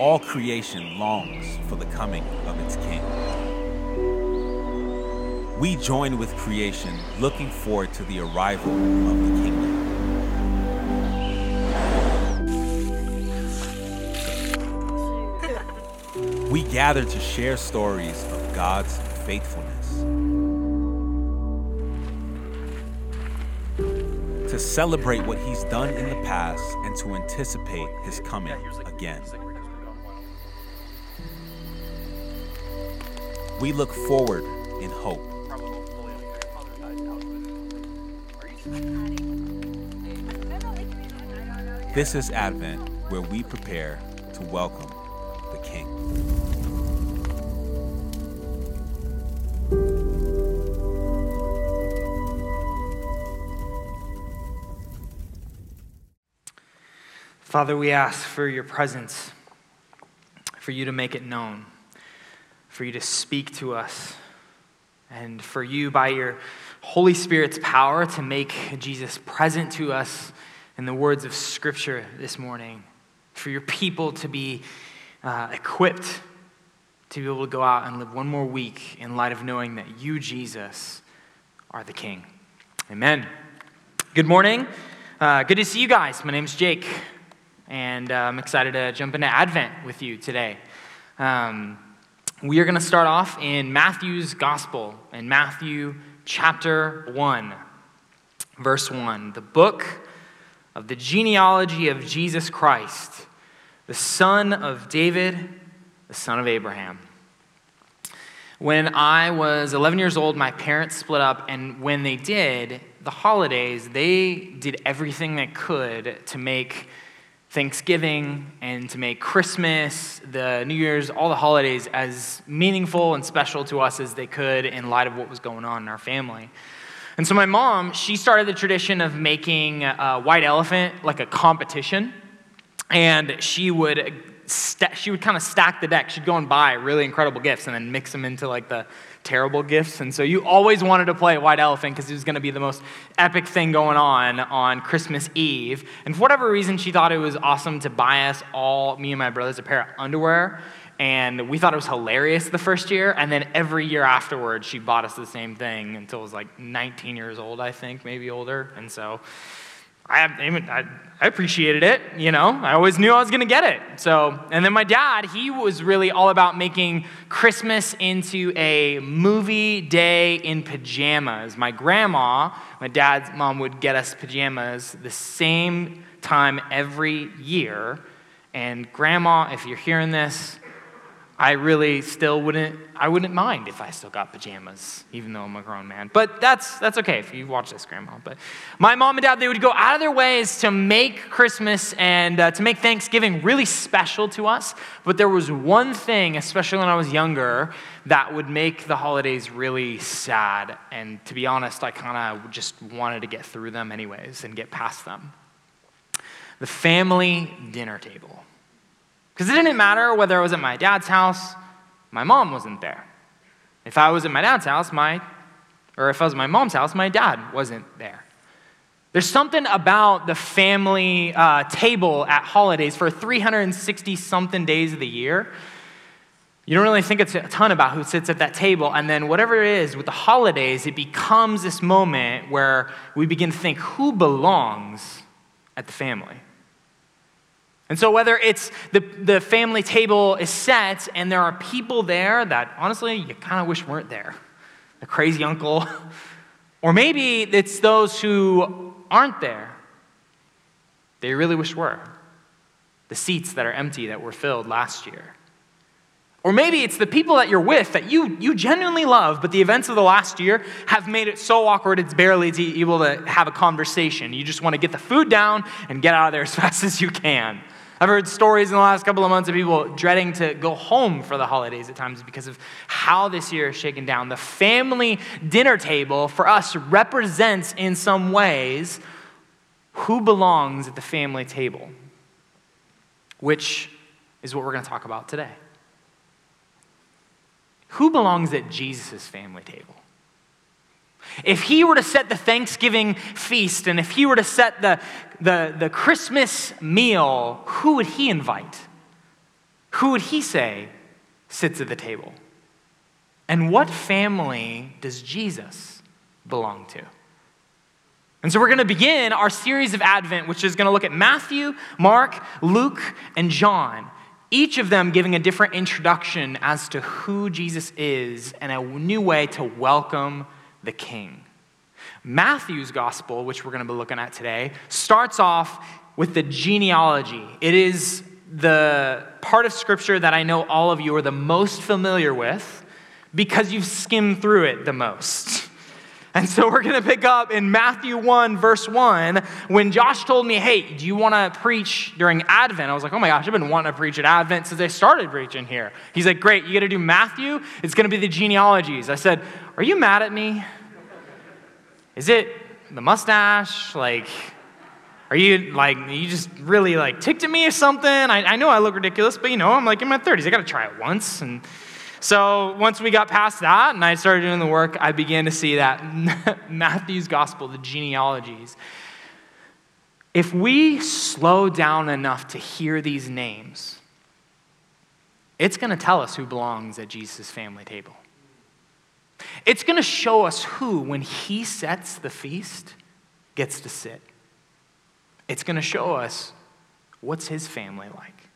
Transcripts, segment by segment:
all creation longs for the coming of its king. We join with creation looking forward to the arrival of the kingdom. We gather to share stories of God's faithfulness. To celebrate what He's done in the past and to anticipate His coming again. We look forward in hope. This is Advent, where we prepare to welcome the King. Father, we ask for your presence, for you to make it known, for you to speak to us, and for you, by your Holy Spirit's power, to make Jesus present to us in the words of Scripture this morning, for your people to be uh, equipped to be able to go out and live one more week in light of knowing that you, Jesus, are the King. Amen. Good morning. Uh, good to see you guys. My name's Jake and uh, I'm excited to jump into Advent with you today. Um, we are going to start off in Matthew's Gospel, in Matthew chapter 1, verse 1, the book of the genealogy of Jesus Christ, the son of David, the son of Abraham. When I was 11 years old, my parents split up, and when they did, the holidays, they did everything they could to make Thanksgiving and to make Christmas, the New Year's, all the holidays as meaningful and special to us as they could in light of what was going on in our family. And so my mom, she started the tradition of making a white elephant like a competition. And she would, st- she would kind of stack the deck. She'd go and buy really incredible gifts and then mix them into like the terrible gifts. And so you always wanted to play White Elephant because it was going to be the most epic thing going on on Christmas Eve. And for whatever reason, she thought it was awesome to buy us all, me and my brothers, a pair of underwear. And we thought it was hilarious the first year. And then every year afterwards, she bought us the same thing until it was like 19 years old, I think, maybe older. And so I, I, appreciated it, you know. I always knew I was going to get it. So, and then my dad, he was really all about making Christmas into a movie day in pajamas. My grandma, my dad's mom, would get us pajamas the same time every year. And grandma, if you're hearing this, I really still wouldn't, I wouldn't mind if I still got pajamas, even though I'm a grown man. But that's, that's okay if you watch this, Grandma. But my mom and dad, they would go out of their ways to make Christmas and uh, to make Thanksgiving really special to us. But there was one thing, especially when I was younger, that would make the holidays really sad. And to be honest, I kind of just wanted to get through them anyways and get past them. The family dinner table. Because it didn't matter whether I was at my dad's house, my mom wasn't there. If I was at my dad's house, my, or if I was at my mom's house, my dad wasn't there. There's something about the family uh, table at holidays for 360 something days of the year. You don't really think it's a ton about who sits at that table. And then, whatever it is, with the holidays, it becomes this moment where we begin to think who belongs at the family. And so, whether it's the, the family table is set and there are people there that honestly you kind of wish weren't there, the crazy uncle, or maybe it's those who aren't there, they really wish were, the seats that are empty that were filled last year. Or maybe it's the people that you're with that you, you genuinely love, but the events of the last year have made it so awkward it's barely able to have a conversation. You just want to get the food down and get out of there as fast as you can. I've heard stories in the last couple of months of people dreading to go home for the holidays at times because of how this year is shaken down. The family dinner table for us represents, in some ways, who belongs at the family table, which is what we're going to talk about today. Who belongs at Jesus' family table? If he were to set the Thanksgiving feast and if he were to set the, the, the Christmas meal, who would he invite? who would he say sits at the table? And what family does Jesus belong to? And so we're going to begin our series of Advent, which is going to look at Matthew, Mark, Luke, and John, each of them giving a different introduction as to who Jesus is and a new way to welcome the King. Matthew's gospel, which we're going to be looking at today, starts off with the genealogy. It is the part of scripture that I know all of you are the most familiar with because you've skimmed through it the most. And so we're going to pick up in Matthew 1, verse 1. When Josh told me, hey, do you want to preach during Advent? I was like, oh my gosh, I've been wanting to preach at Advent since I started preaching here. He's like, great, you got to do Matthew? It's going to be the genealogies. I said, are you mad at me? Is it the mustache? Like, are you like, you just really like ticked at me or something? I, I know I look ridiculous, but you know, I'm like in my 30s. I got to try it once. And so once we got past that and I started doing the work, I began to see that Matthew's gospel, the genealogies, if we slow down enough to hear these names, it's going to tell us who belongs at Jesus' family table. It's going to show us who, when he sets the feast, gets to sit. It's going to show us what's his family like.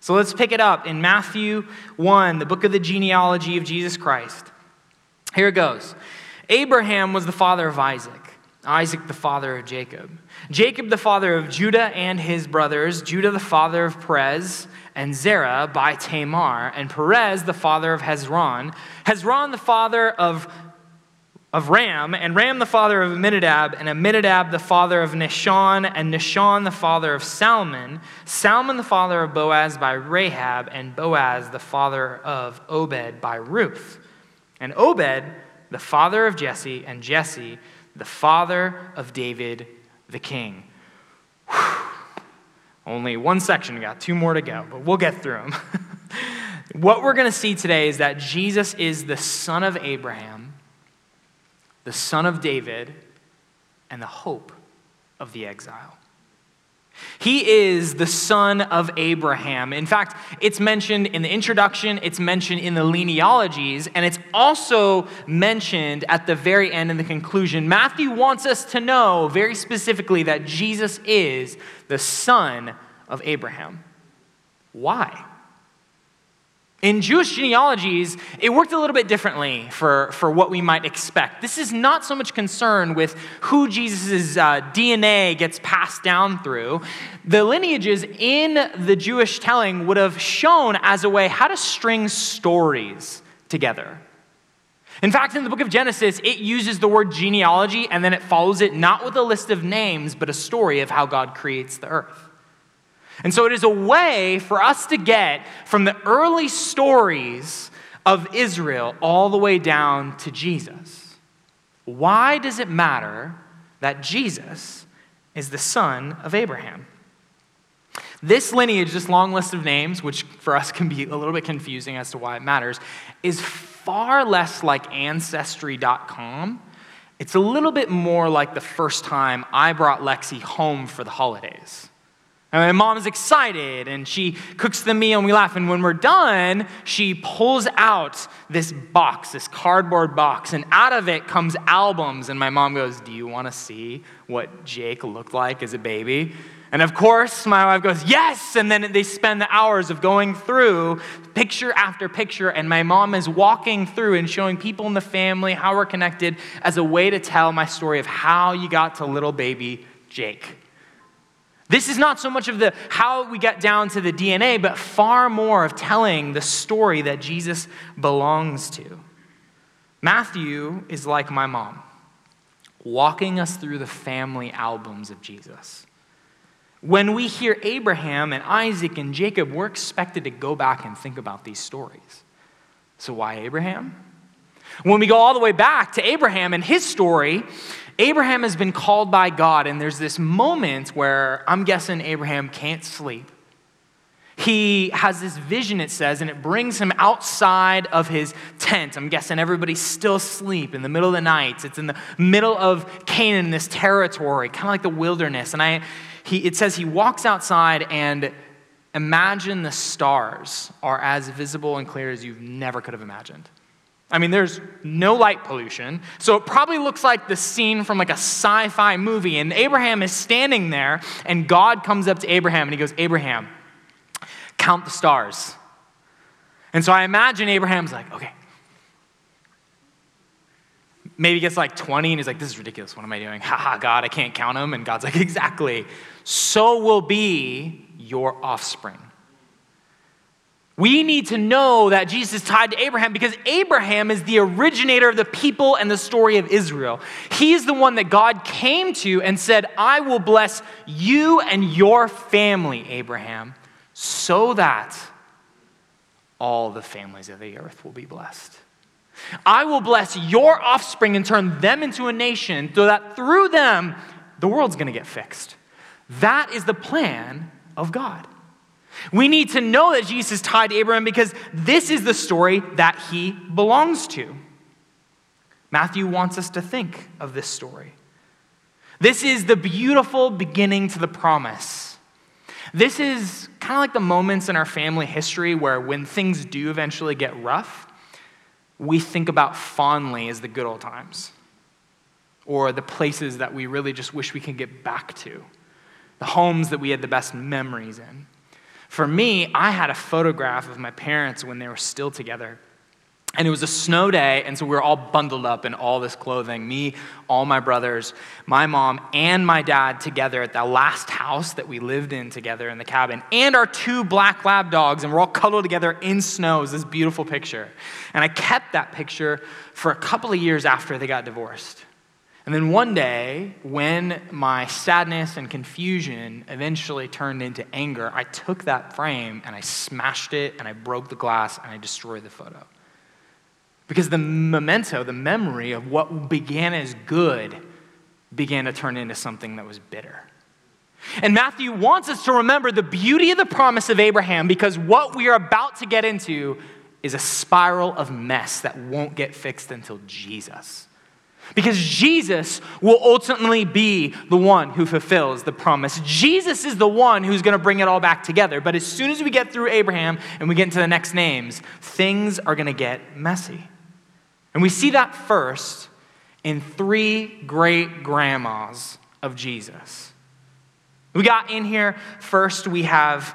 So let's pick it up in Matthew 1, the book of the genealogy of Jesus Christ. Here it goes Abraham was the father of Isaac, Isaac the father of Jacob, Jacob the father of Judah and his brothers, Judah the father of Perez and Zerah by Tamar, and Perez the father of Hezron, Hezron the father of of Ram, and Ram the father of Amminadab, and Amminadab the father of Nahshon, and Nahshon the father of Salmon, Salmon the father of Boaz by Rahab, and Boaz the father of Obed by Ruth, and Obed the father of Jesse, and Jesse the father of David the king. Only one section, we got two more to go, but we'll get through them. what we're going to see today is that Jesus is the son of Abraham the son of David, and the hope of the exile. He is the son of Abraham. In fact, it's mentioned in the introduction, it's mentioned in the genealogies, and it's also mentioned at the very end in the conclusion. Matthew wants us to know very specifically that Jesus is the son of Abraham. Why? In Jewish genealogies, it worked a little bit differently for, for what we might expect. This is not so much concerned with who Jesus' uh, DNA gets passed down through. The lineages in the Jewish telling would have shown as a way how to string stories together. In fact, in the book of Genesis, it uses the word genealogy and then it follows it not with a list of names, but a story of how God creates the earth. And so it is a way for us to get from the early stories of Israel all the way down to Jesus. Why does it matter that Jesus is the son of Abraham? This lineage, this long list of names, which for us can be a little bit confusing as to why it matters, is far less like Ancestry.com. It's a little bit more like the first time I brought Lexi home for the holidays. And my mom is excited and she cooks the meal and we laugh. And when we're done, she pulls out this box, this cardboard box, and out of it comes albums. And my mom goes, Do you want to see what Jake looked like as a baby? And of course, my wife goes, Yes! And then they spend the hours of going through picture after picture. And my mom is walking through and showing people in the family how we're connected as a way to tell my story of how you got to little baby Jake. This is not so much of the how we get down to the DNA, but far more of telling the story that Jesus belongs to. Matthew is like my mom, walking us through the family albums of Jesus. When we hear Abraham and Isaac and Jacob, we're expected to go back and think about these stories. So, why Abraham? When we go all the way back to Abraham and his story, Abraham has been called by God, and there's this moment where I'm guessing Abraham can't sleep. He has this vision, it says, and it brings him outside of his tent. I'm guessing everybody's still asleep in the middle of the night. It's in the middle of Canaan, this territory, kind of like the wilderness. And I, he, it says he walks outside, and imagine the stars are as visible and clear as you never could have imagined. I mean, there's no light pollution, so it probably looks like the scene from like a sci fi movie. And Abraham is standing there, and God comes up to Abraham and he goes, Abraham, count the stars. And so I imagine Abraham's like, okay. Maybe gets like 20 and he's like, this is ridiculous. What am I doing? Ha ha, God, I can't count them. And God's like, exactly. So will be your offspring. We need to know that Jesus is tied to Abraham because Abraham is the originator of the people and the story of Israel. He's the one that God came to and said, I will bless you and your family, Abraham, so that all the families of the earth will be blessed. I will bless your offspring and turn them into a nation so that through them, the world's going to get fixed. That is the plan of God. We need to know that Jesus is tied to Abraham because this is the story that he belongs to. Matthew wants us to think of this story. This is the beautiful beginning to the promise. This is kind of like the moments in our family history where when things do eventually get rough, we think about fondly as the good old times or the places that we really just wish we could get back to, the homes that we had the best memories in. For me, I had a photograph of my parents when they were still together. And it was a snow day, and so we were all bundled up in all this clothing me, all my brothers, my mom, and my dad together at the last house that we lived in together in the cabin, and our two black lab dogs, and we're all cuddled together in snow. Was this beautiful picture. And I kept that picture for a couple of years after they got divorced. And then one day, when my sadness and confusion eventually turned into anger, I took that frame and I smashed it and I broke the glass and I destroyed the photo. Because the memento, the memory of what began as good, began to turn into something that was bitter. And Matthew wants us to remember the beauty of the promise of Abraham because what we are about to get into is a spiral of mess that won't get fixed until Jesus. Because Jesus will ultimately be the one who fulfills the promise. Jesus is the one who's going to bring it all back together. But as soon as we get through Abraham and we get into the next names, things are going to get messy. And we see that first in three great grandmas of Jesus. We got in here first, we have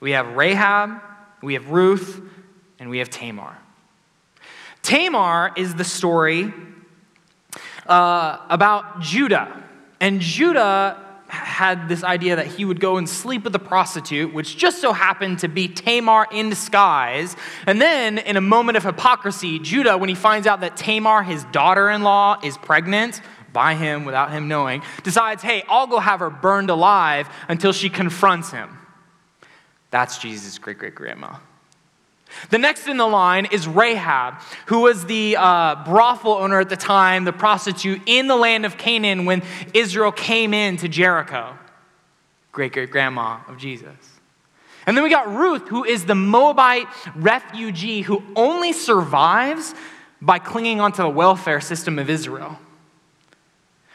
we have Rahab, we have Ruth, and we have Tamar. Tamar is the story uh, about Judah. And Judah had this idea that he would go and sleep with a prostitute, which just so happened to be Tamar in disguise. And then, in a moment of hypocrisy, Judah, when he finds out that Tamar, his daughter in law, is pregnant by him without him knowing, decides, hey, I'll go have her burned alive until she confronts him. That's Jesus' great great grandma. The next in the line is Rahab, who was the uh, brothel owner at the time, the prostitute in the land of Canaan when Israel came into Jericho. Great great grandma of Jesus. And then we got Ruth, who is the Moabite refugee who only survives by clinging onto the welfare system of Israel.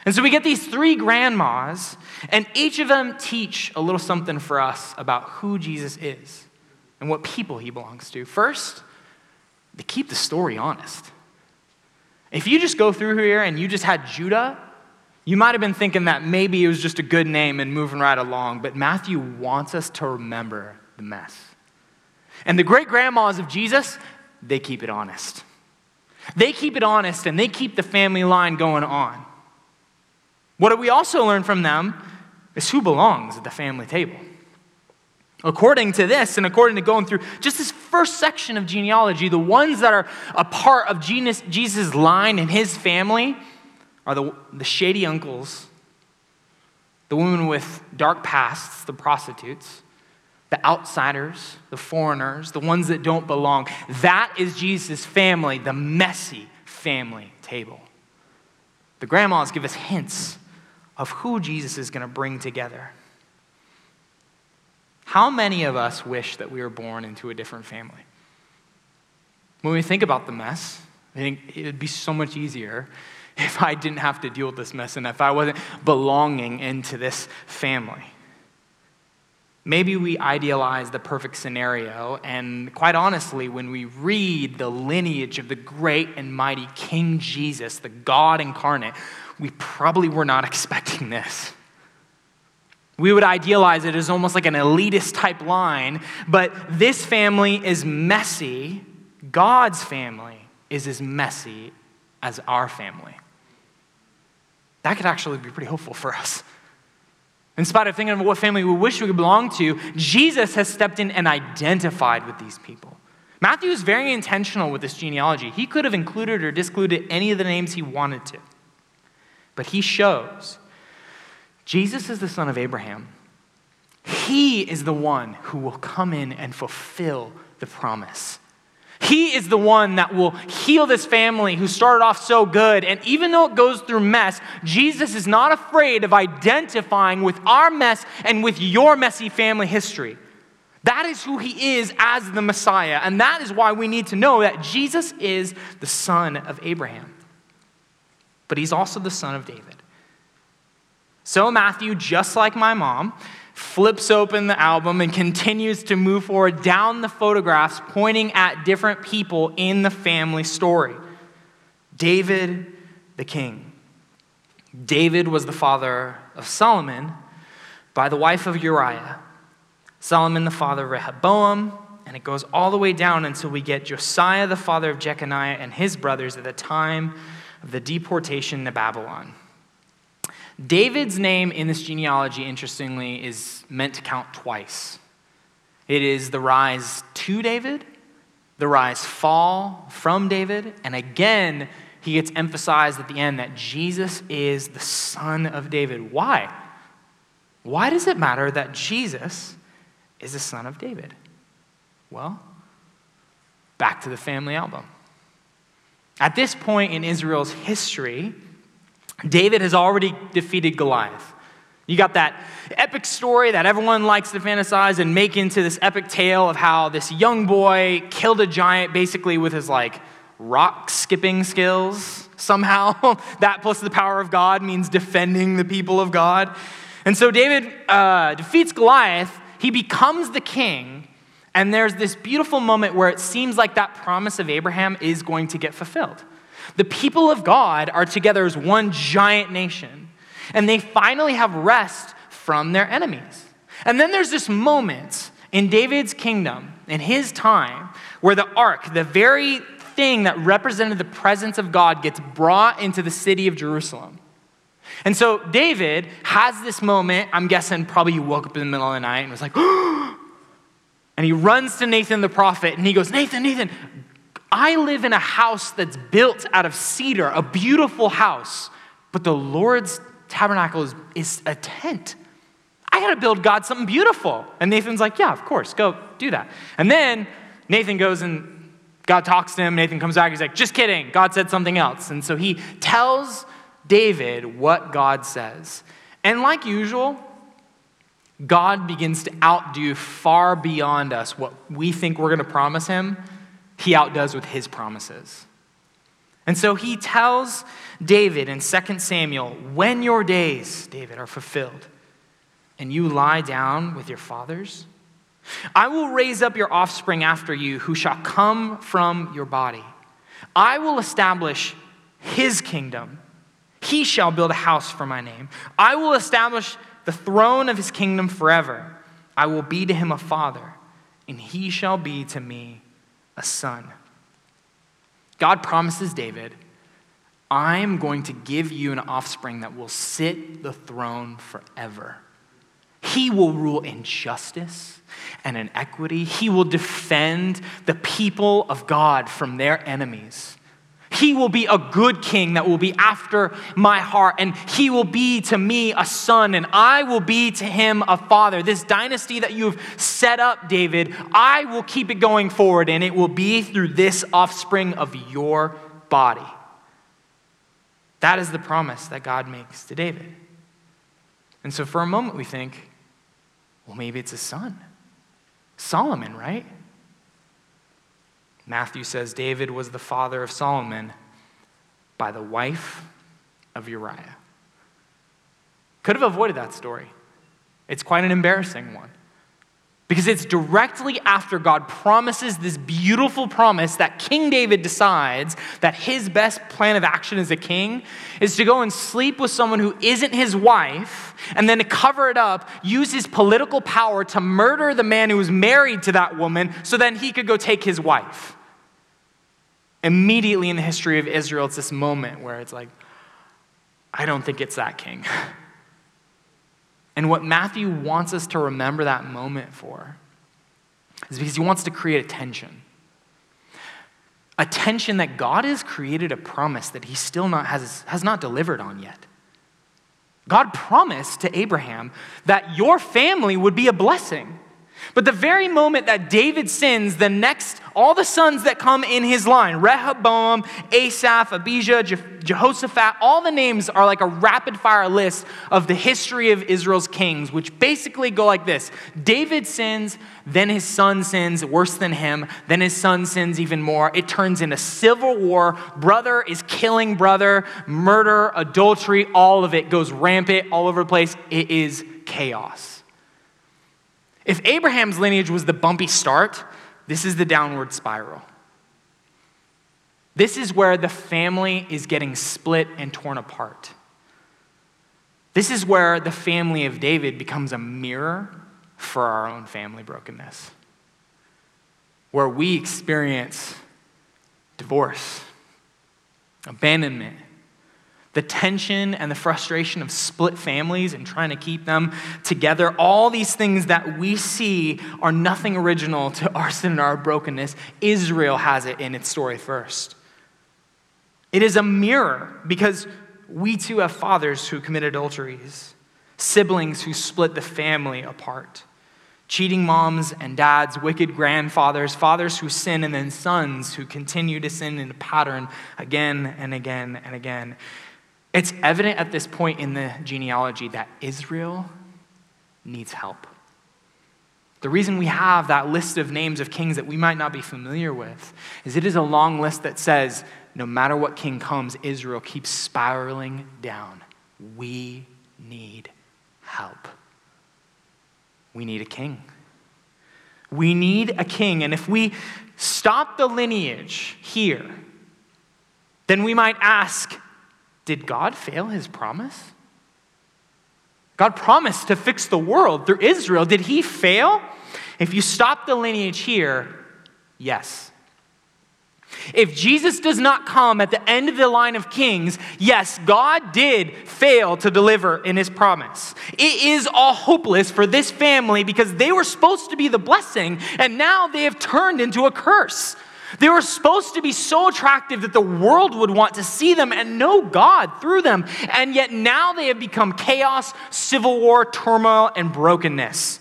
And so we get these three grandmas, and each of them teach a little something for us about who Jesus is and what people he belongs to. First, to keep the story honest. If you just go through here and you just had Judah, you might have been thinking that maybe it was just a good name and moving right along, but Matthew wants us to remember the mess. And the great grandmas of Jesus, they keep it honest. They keep it honest and they keep the family line going on. What we also learn from them is who belongs at the family table. According to this, and according to going through just this first section of genealogy, the ones that are a part of Jesus' line and his family are the, the shady uncles, the women with dark pasts, the prostitutes, the outsiders, the foreigners, the ones that don't belong. That is Jesus' family, the messy family table. The grandmas give us hints of who Jesus is going to bring together. How many of us wish that we were born into a different family? When we think about the mess, I think it would be so much easier if I didn't have to deal with this mess and if I wasn't belonging into this family. Maybe we idealize the perfect scenario, and quite honestly, when we read the lineage of the great and mighty King Jesus, the God incarnate, we probably were not expecting this. We would idealize it as almost like an elitist type line, but this family is messy. God's family is as messy as our family. That could actually be pretty hopeful for us. In spite of thinking of what family we wish we could belong to, Jesus has stepped in and identified with these people. Matthew is very intentional with this genealogy. He could have included or discluded any of the names he wanted to. But he shows Jesus is the son of Abraham. He is the one who will come in and fulfill the promise. He is the one that will heal this family who started off so good. And even though it goes through mess, Jesus is not afraid of identifying with our mess and with your messy family history. That is who he is as the Messiah. And that is why we need to know that Jesus is the son of Abraham. But he's also the son of David. So, Matthew, just like my mom, flips open the album and continues to move forward down the photographs, pointing at different people in the family story. David, the king. David was the father of Solomon by the wife of Uriah. Solomon, the father of Rehoboam, and it goes all the way down until we get Josiah, the father of Jeconiah, and his brothers at the time of the deportation to Babylon. David's name in this genealogy, interestingly, is meant to count twice. It is the rise to David, the rise fall from David, and again, he gets emphasized at the end that Jesus is the son of David. Why? Why does it matter that Jesus is the son of David? Well, back to the family album. At this point in Israel's history, David has already defeated Goliath. You got that epic story that everyone likes to fantasize and make into this epic tale of how this young boy killed a giant basically with his like rock skipping skills somehow. that plus the power of God means defending the people of God. And so David uh, defeats Goliath, he becomes the king, and there's this beautiful moment where it seems like that promise of Abraham is going to get fulfilled. The people of God are together as one giant nation, and they finally have rest from their enemies. And then there's this moment in David's kingdom, in his time, where the ark, the very thing that represented the presence of God, gets brought into the city of Jerusalem. And so David has this moment. I'm guessing probably he woke up in the middle of the night and was like, and he runs to Nathan the prophet and he goes, Nathan, Nathan, I live in a house that's built out of cedar, a beautiful house, but the Lord's tabernacle is, is a tent. I got to build God something beautiful. And Nathan's like, Yeah, of course, go do that. And then Nathan goes and God talks to him. Nathan comes back. He's like, Just kidding. God said something else. And so he tells David what God says. And like usual, God begins to outdo far beyond us what we think we're to promise him he outdoes with his promises. And so he tells David in 2 Samuel, When your days, David, are fulfilled, and you lie down with your fathers, I will raise up your offspring after you, who shall come from your body. I will establish his kingdom. He shall build a house for my name. I will establish the throne of his kingdom forever. I will be to him a father, and he shall be to me a son. God promises David, I'm going to give you an offspring that will sit the throne forever. He will rule in justice and in equity. He will defend the people of God from their enemies. He will be a good king that will be after my heart, and he will be to me a son, and I will be to him a father. This dynasty that you've set up, David, I will keep it going forward, and it will be through this offspring of your body. That is the promise that God makes to David. And so for a moment we think, well, maybe it's a son. Solomon, right? Matthew says David was the father of Solomon by the wife of Uriah. Could have avoided that story. It's quite an embarrassing one. Because it's directly after God promises this beautiful promise that King David decides that his best plan of action as a king is to go and sleep with someone who isn't his wife and then to cover it up, use his political power to murder the man who was married to that woman so then he could go take his wife. Immediately in the history of Israel, it's this moment where it's like, I don't think it's that king. And what Matthew wants us to remember that moment for is because he wants to create a tension. A tension that God has created a promise that he still not has, has not delivered on yet. God promised to Abraham that your family would be a blessing. But the very moment that David sins, the next, all the sons that come in his line, Rehoboam, Asaph, Abijah, Je- Jehoshaphat, all the names are like a rapid fire list of the history of Israel's kings, which basically go like this David sins, then his son sins, worse than him, then his son sins even more. It turns into civil war. Brother is killing brother, murder, adultery, all of it goes rampant all over the place. It is chaos. If Abraham's lineage was the bumpy start, this is the downward spiral. This is where the family is getting split and torn apart. This is where the family of David becomes a mirror for our own family brokenness, where we experience divorce, abandonment, the tension and the frustration of split families and trying to keep them together, all these things that we see are nothing original to our sin and our brokenness. Israel has it in its story first. It is a mirror because we too have fathers who commit adulteries, siblings who split the family apart, cheating moms and dads, wicked grandfathers, fathers who sin, and then sons who continue to sin in a pattern again and again and again. It's evident at this point in the genealogy that Israel needs help. The reason we have that list of names of kings that we might not be familiar with is it is a long list that says no matter what king comes, Israel keeps spiraling down. We need help. We need a king. We need a king. And if we stop the lineage here, then we might ask did God fail his promise? God promised to fix the world through Israel. Did he fail? If you stop the lineage here, yes. If Jesus does not come at the end of the line of kings, yes, God did fail to deliver in his promise. It is all hopeless for this family because they were supposed to be the blessing and now they have turned into a curse. They were supposed to be so attractive that the world would want to see them and know God through them. And yet now they have become chaos, civil war, turmoil, and brokenness.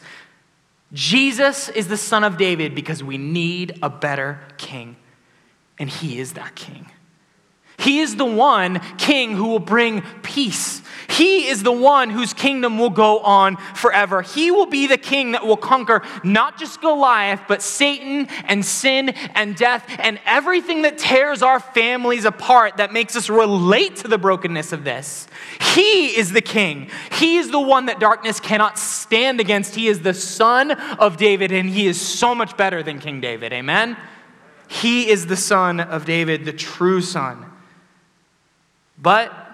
Jesus is the son of David because we need a better king. And he is that king. He is the one king who will bring peace. He is the one whose kingdom will go on forever. He will be the king that will conquer not just Goliath, but Satan and sin and death and everything that tears our families apart that makes us relate to the brokenness of this. He is the king. He is the one that darkness cannot stand against. He is the son of David, and he is so much better than King David. Amen? He is the son of David, the true son. But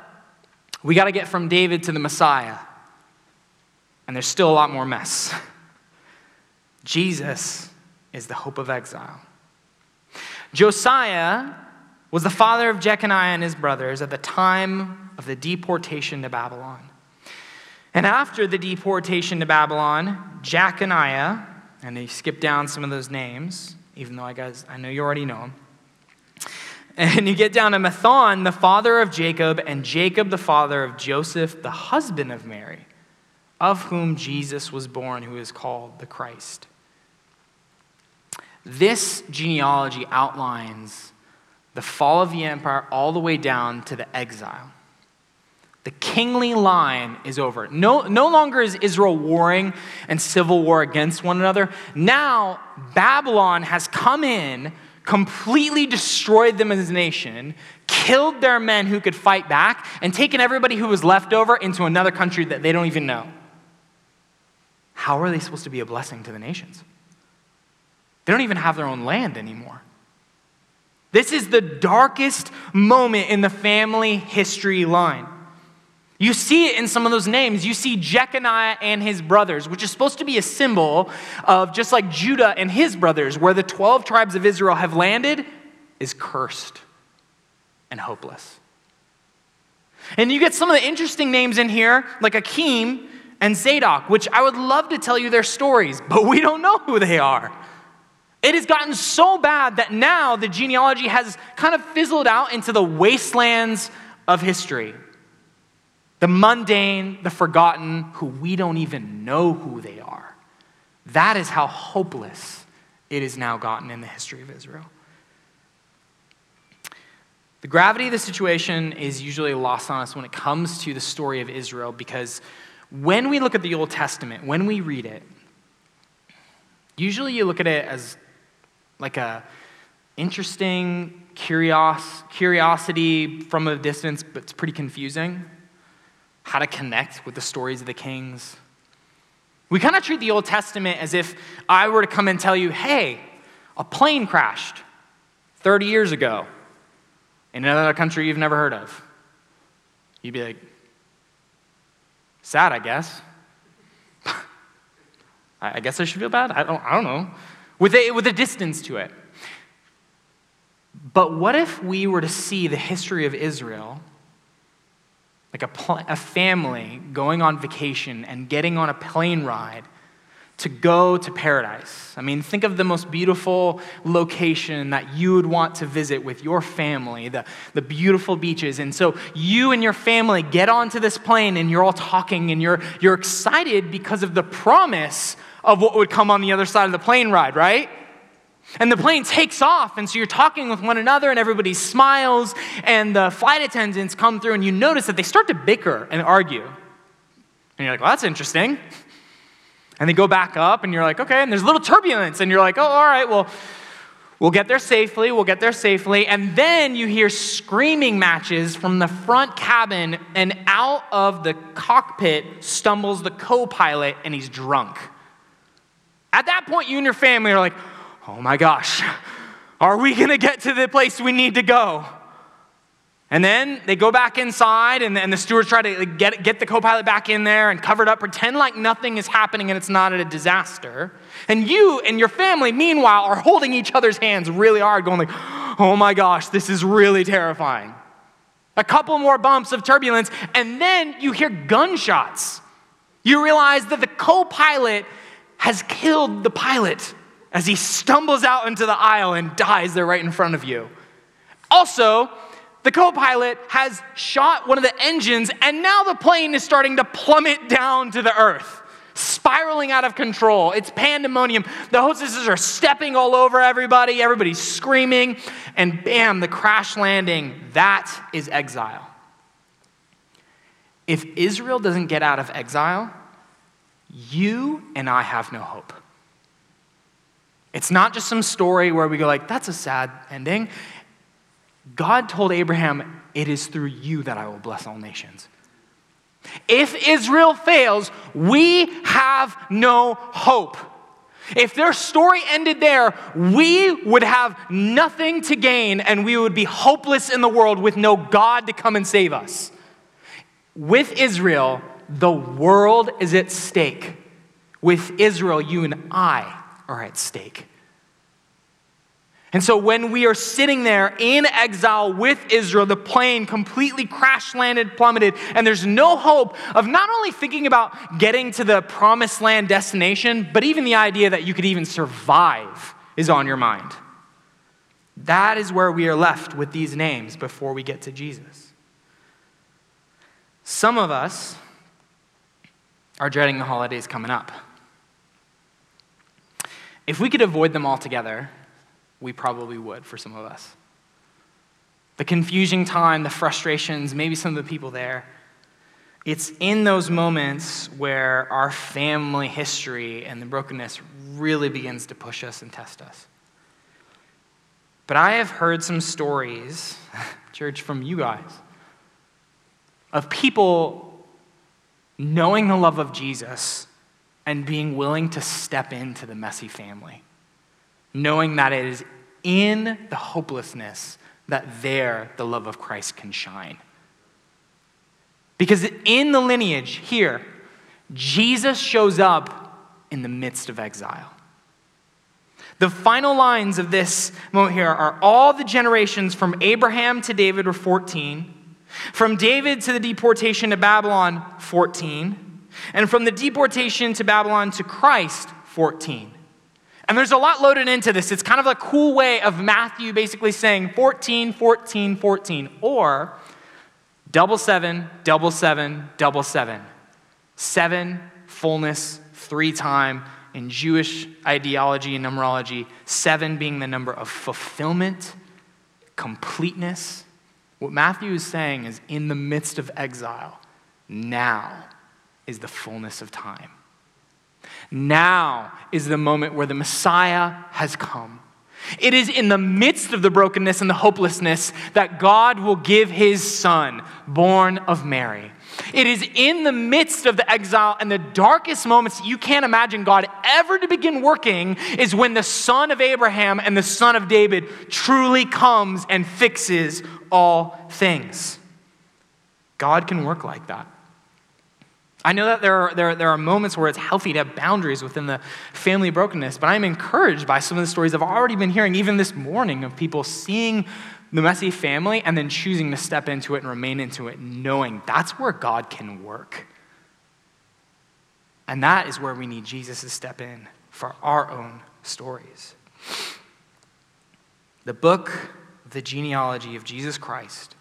we got to get from David to the Messiah. And there's still a lot more mess. Jesus is the hope of exile. Josiah was the father of Jeconiah and his brothers at the time of the deportation to Babylon. And after the deportation to Babylon, Jeconiah, and you skip down some of those names, even though I guys I know you already know them. And you get down to Matthan, the father of Jacob, and Jacob, the father of Joseph, the husband of Mary, of whom Jesus was born, who is called the Christ. This genealogy outlines the fall of the empire all the way down to the exile. The kingly line is over. No, no longer is Israel warring and civil war against one another. Now, Babylon has come in completely destroyed them as a nation, killed their men who could fight back, and taken everybody who was left over into another country that they don't even know. how are they supposed to be a blessing to the nations? They don't even have their own land anymore. This is the darkest moment in the family history line. You see it in some of those names. You see Jeconiah and his brothers, which is supposed to be a symbol of just like Judah and his brothers, where the 12 tribes of Israel have landed, is cursed and hopeless. And you get some of the interesting names in here, like Achim and Zadok, which I would love to tell you their stories, but we don't know who they are. It has gotten so bad that now the genealogy has kind of fizzled out into the wastelands of history. The mundane, the forgotten, who we don't even know who they are. That is how hopeless it is now gotten in the history of Israel. The gravity of the situation is usually lost on us when it comes to the story of Israel because when we look at the Old Testament, when we read it, usually you look at it as like a interesting curios, curiosity from a distance, but it's pretty confusing. How to connect with the stories of the kings. We kind of treat the Old Testament as if I were to come and tell you, hey, a plane crashed 30 years ago in another country you've never heard of. You'd be like, sad, I guess. I guess I should feel bad. I don't, I don't know. With a, with a distance to it. But what if we were to see the history of Israel like a, pl- a family going on vacation and getting on a plane ride to go to paradise. I mean, think of the most beautiful location that you would want to visit with your family, the, the beautiful beaches. And so you and your family get onto this plane and you're all talking and you're, you're excited because of the promise of what would come on the other side of the plane ride, right? And the plane takes off, and so you're talking with one another, and everybody smiles, and the flight attendants come through, and you notice that they start to bicker and argue. And you're like, well, that's interesting. And they go back up, and you're like, okay, and there's a little turbulence, and you're like, oh, all right, well, we'll get there safely, we'll get there safely. And then you hear screaming matches from the front cabin, and out of the cockpit stumbles the co pilot, and he's drunk. At that point, you and your family are like, oh my gosh, are we gonna get to the place we need to go? And then they go back inside, and, and the stewards try to get, get the co pilot back in there and cover it up, pretend like nothing is happening and it's not a disaster. And you and your family, meanwhile, are holding each other's hands really hard, going like, oh my gosh, this is really terrifying. A couple more bumps of turbulence, and then you hear gunshots. You realize that the co pilot has killed the pilot as he stumbles out into the aisle and dies there right in front of you. Also, the co pilot has shot one of the engines, and now the plane is starting to plummet down to the earth, spiraling out of control. It's pandemonium. The hostesses are stepping all over everybody, everybody's screaming, and bam, the crash landing. That is exile. If Israel doesn't get out of exile, you and I have no hope. It's not just some story where we go like, that's a sad ending. God told Abraham, It is through you that I will bless all nations. If Israel fails, we have no hope. If their story ended there, we would have nothing to gain and we would be hopeless in the world with no God to come and save us. With Israel, the world is at stake. With Israel, you and I are at stake. And so when we are sitting there in exile with Israel, the plane completely crash landed, plummeted, and there's no hope of not only thinking about getting to the promised land destination, but even the idea that you could even survive is on your mind. That is where we are left with these names before we get to Jesus. Some of us are dreading the holidays coming up. If we could avoid them altogether, we probably would for some of us. The confusing time, the frustrations, maybe some of the people there. It's in those moments where our family history and the brokenness really begins to push us and test us. But I have heard some stories, church, from you guys, of people knowing the love of Jesus and being willing to step into the messy family, knowing that it is in the hopelessness that there the love of Christ can shine. Because in the lineage here, Jesus shows up in the midst of exile. The final lines of this moment here are all the generations from Abraham to David were 14, from David to the deportation to Babylon, 14, and from the deportation to Babylon to Christ, 14. And there's a lot loaded into this. It's kind of a cool way of Matthew basically saying 14, 14, 14, or double seven, double seven, double seven. Seven, fullness, three time. In Jewish ideology and numerology, seven being the number of fulfillment, completeness. What Matthew is saying is in the midst of exile, now is the fullness of time. Now is the moment where the Messiah has come. It is in the midst of the brokenness and the hopelessness that God will give his son, born of Mary. It is in the midst of the exile and the darkest moments you can't imagine God ever to begin working is when the son of Abraham and the son of David truly comes and fixes all things. God can work like that. I know that there are, there, there are moments where it's healthy to have boundaries within the family brokenness, but I'm encouraged by some of the stories I've already been hearing, even this morning, of people seeing the messy family and then choosing to step into it and remain into it, knowing that's where God can work. And that is where we need Jesus to step in for our own stories. The book, the genealogy of Jesus Christ,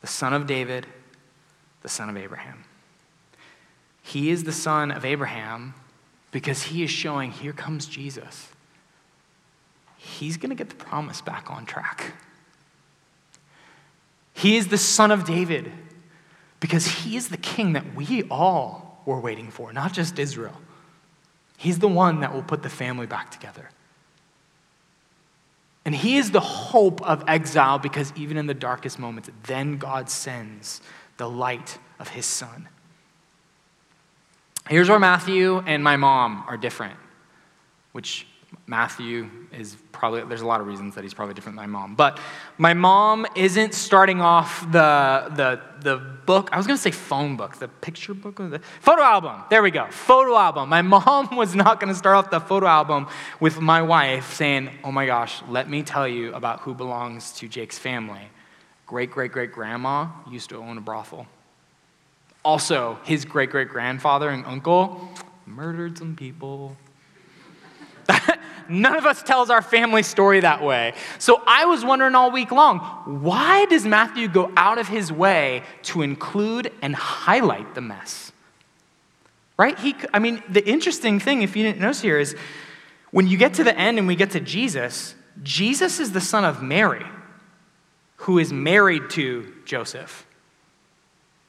the son of David, the son of Abraham. He is the son of Abraham because he is showing here comes Jesus. He's going to get the promise back on track. He is the son of David because he is the king that we all were waiting for, not just Israel. He's the one that will put the family back together. And he is the hope of exile because even in the darkest moments, then God sends the light of his son. Here's where Matthew and my mom are different, which Matthew is probably, there's a lot of reasons that he's probably different than my mom. But my mom isn't starting off the, the, the book, I was going to say phone book, the picture book, the photo album. There we go, photo album. My mom was not going to start off the photo album with my wife saying, oh my gosh, let me tell you about who belongs to Jake's family. Great great great grandma used to own a brothel. Also, his great great grandfather and uncle murdered some people. None of us tells our family story that way. So I was wondering all week long why does Matthew go out of his way to include and highlight the mess? Right? He, I mean, the interesting thing, if you didn't notice here, is when you get to the end and we get to Jesus, Jesus is the son of Mary, who is married to Joseph.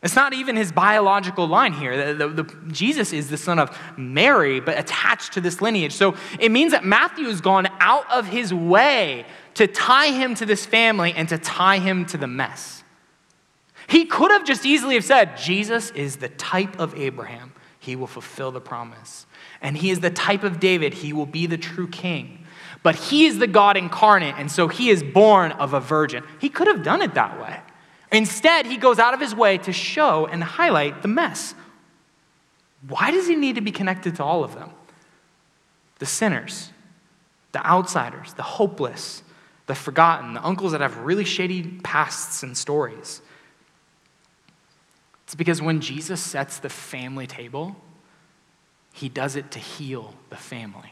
It's not even his biological line here. The, the, the, Jesus is the son of Mary, but attached to this lineage. So it means that Matthew has gone out of his way to tie him to this family and to tie him to the mess. He could have just easily have said, Jesus is the type of Abraham. He will fulfill the promise. And he is the type of David. He will be the true king. But he is the God incarnate, and so he is born of a virgin. He could have done it that way. Instead, he goes out of his way to show and highlight the mess. Why does he need to be connected to all of them? The sinners, the outsiders, the hopeless, the forgotten, the uncles that have really shady pasts and stories. It's because when Jesus sets the family table, he does it to heal the family.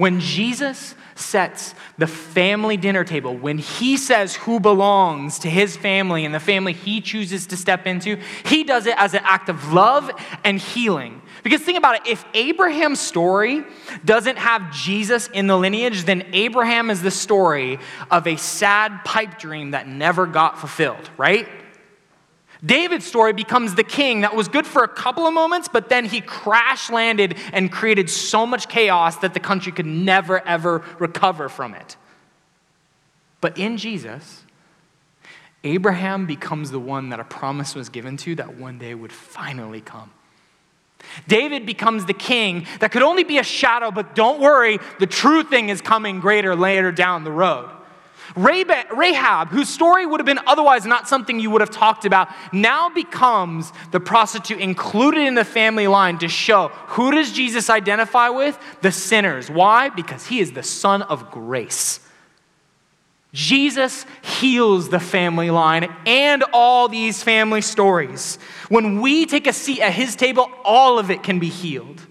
When Jesus sets the family dinner table, when he says who belongs to his family and the family he chooses to step into, he does it as an act of love and healing. Because think about it if Abraham's story doesn't have Jesus in the lineage, then Abraham is the story of a sad pipe dream that never got fulfilled, right? David's story becomes the king that was good for a couple of moments, but then he crash landed and created so much chaos that the country could never, ever recover from it. But in Jesus, Abraham becomes the one that a promise was given to that one day would finally come. David becomes the king that could only be a shadow, but don't worry, the true thing is coming greater later down the road. Rahab, whose story would have been otherwise not something you would have talked about, now becomes the prostitute included in the family line to show who does Jesus identify with? The sinners. Why? Because he is the son of grace. Jesus heals the family line and all these family stories. When we take a seat at his table, all of it can be healed.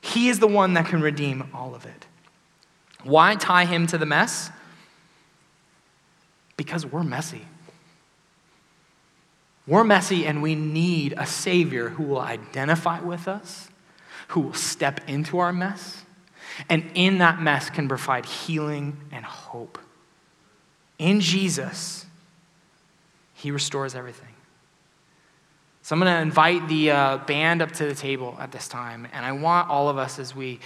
He is the one that can redeem all of it. Why tie him to the mess? Because we're messy. We're messy and we need a Savior who will identify with us, who will step into our mess, and in that mess can provide healing and hope. In Jesus, He restores everything. So I'm going to invite the uh, band up to the table at this time, and I want all of us as we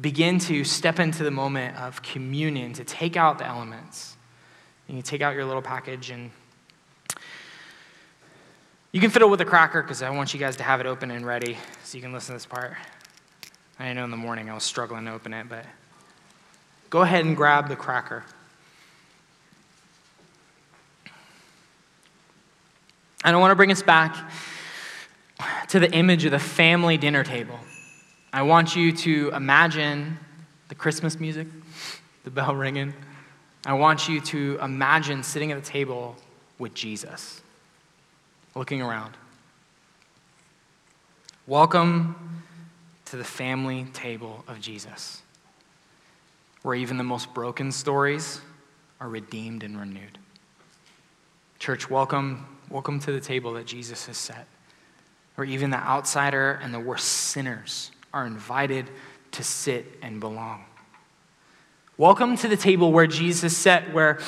begin to step into the moment of communion to take out the elements. And you take out your little package and you can fiddle with a cracker because I want you guys to have it open and ready so you can listen to this part. I know in the morning I was struggling to open it, but go ahead and grab the cracker. And I want to bring us back to the image of the family dinner table. I want you to imagine the Christmas music, the bell ringing. I want you to imagine sitting at the table with Jesus, looking around. Welcome to the family table of Jesus, where even the most broken stories are redeemed and renewed. Church, welcome Welcome to the table that Jesus has set, where even the outsider and the worst sinners are invited to sit and belong. Welcome to the table where Jesus sat, where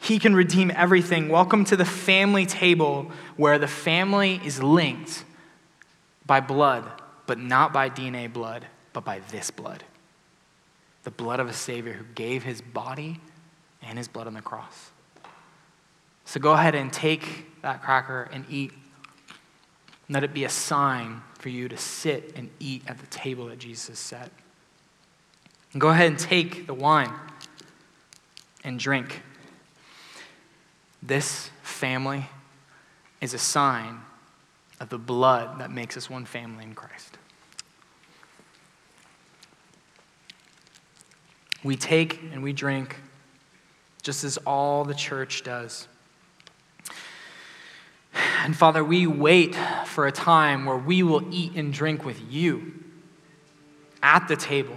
he can redeem everything. Welcome to the family table where the family is linked by blood, but not by DNA blood, but by this blood the blood of a Savior who gave his body and his blood on the cross. So go ahead and take that cracker and eat. Let it be a sign for you to sit and eat at the table that Jesus set. And go ahead and take the wine and drink. This family is a sign of the blood that makes us one family in Christ. We take and we drink just as all the church does. And Father, we wait for a time where we will eat and drink with you at the table.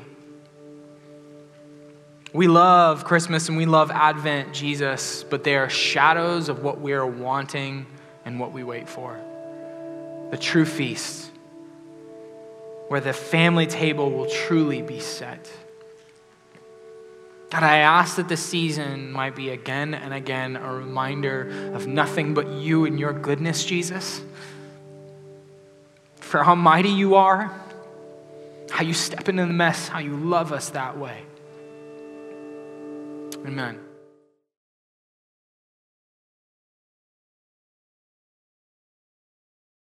We love Christmas and we love Advent, Jesus, but they are shadows of what we are wanting and what we wait for. The true feast, where the family table will truly be set. God, I ask that this season might be again and again a reminder of nothing but you and your goodness, Jesus. For how mighty you are, how you step into the mess, how you love us that way. Amen.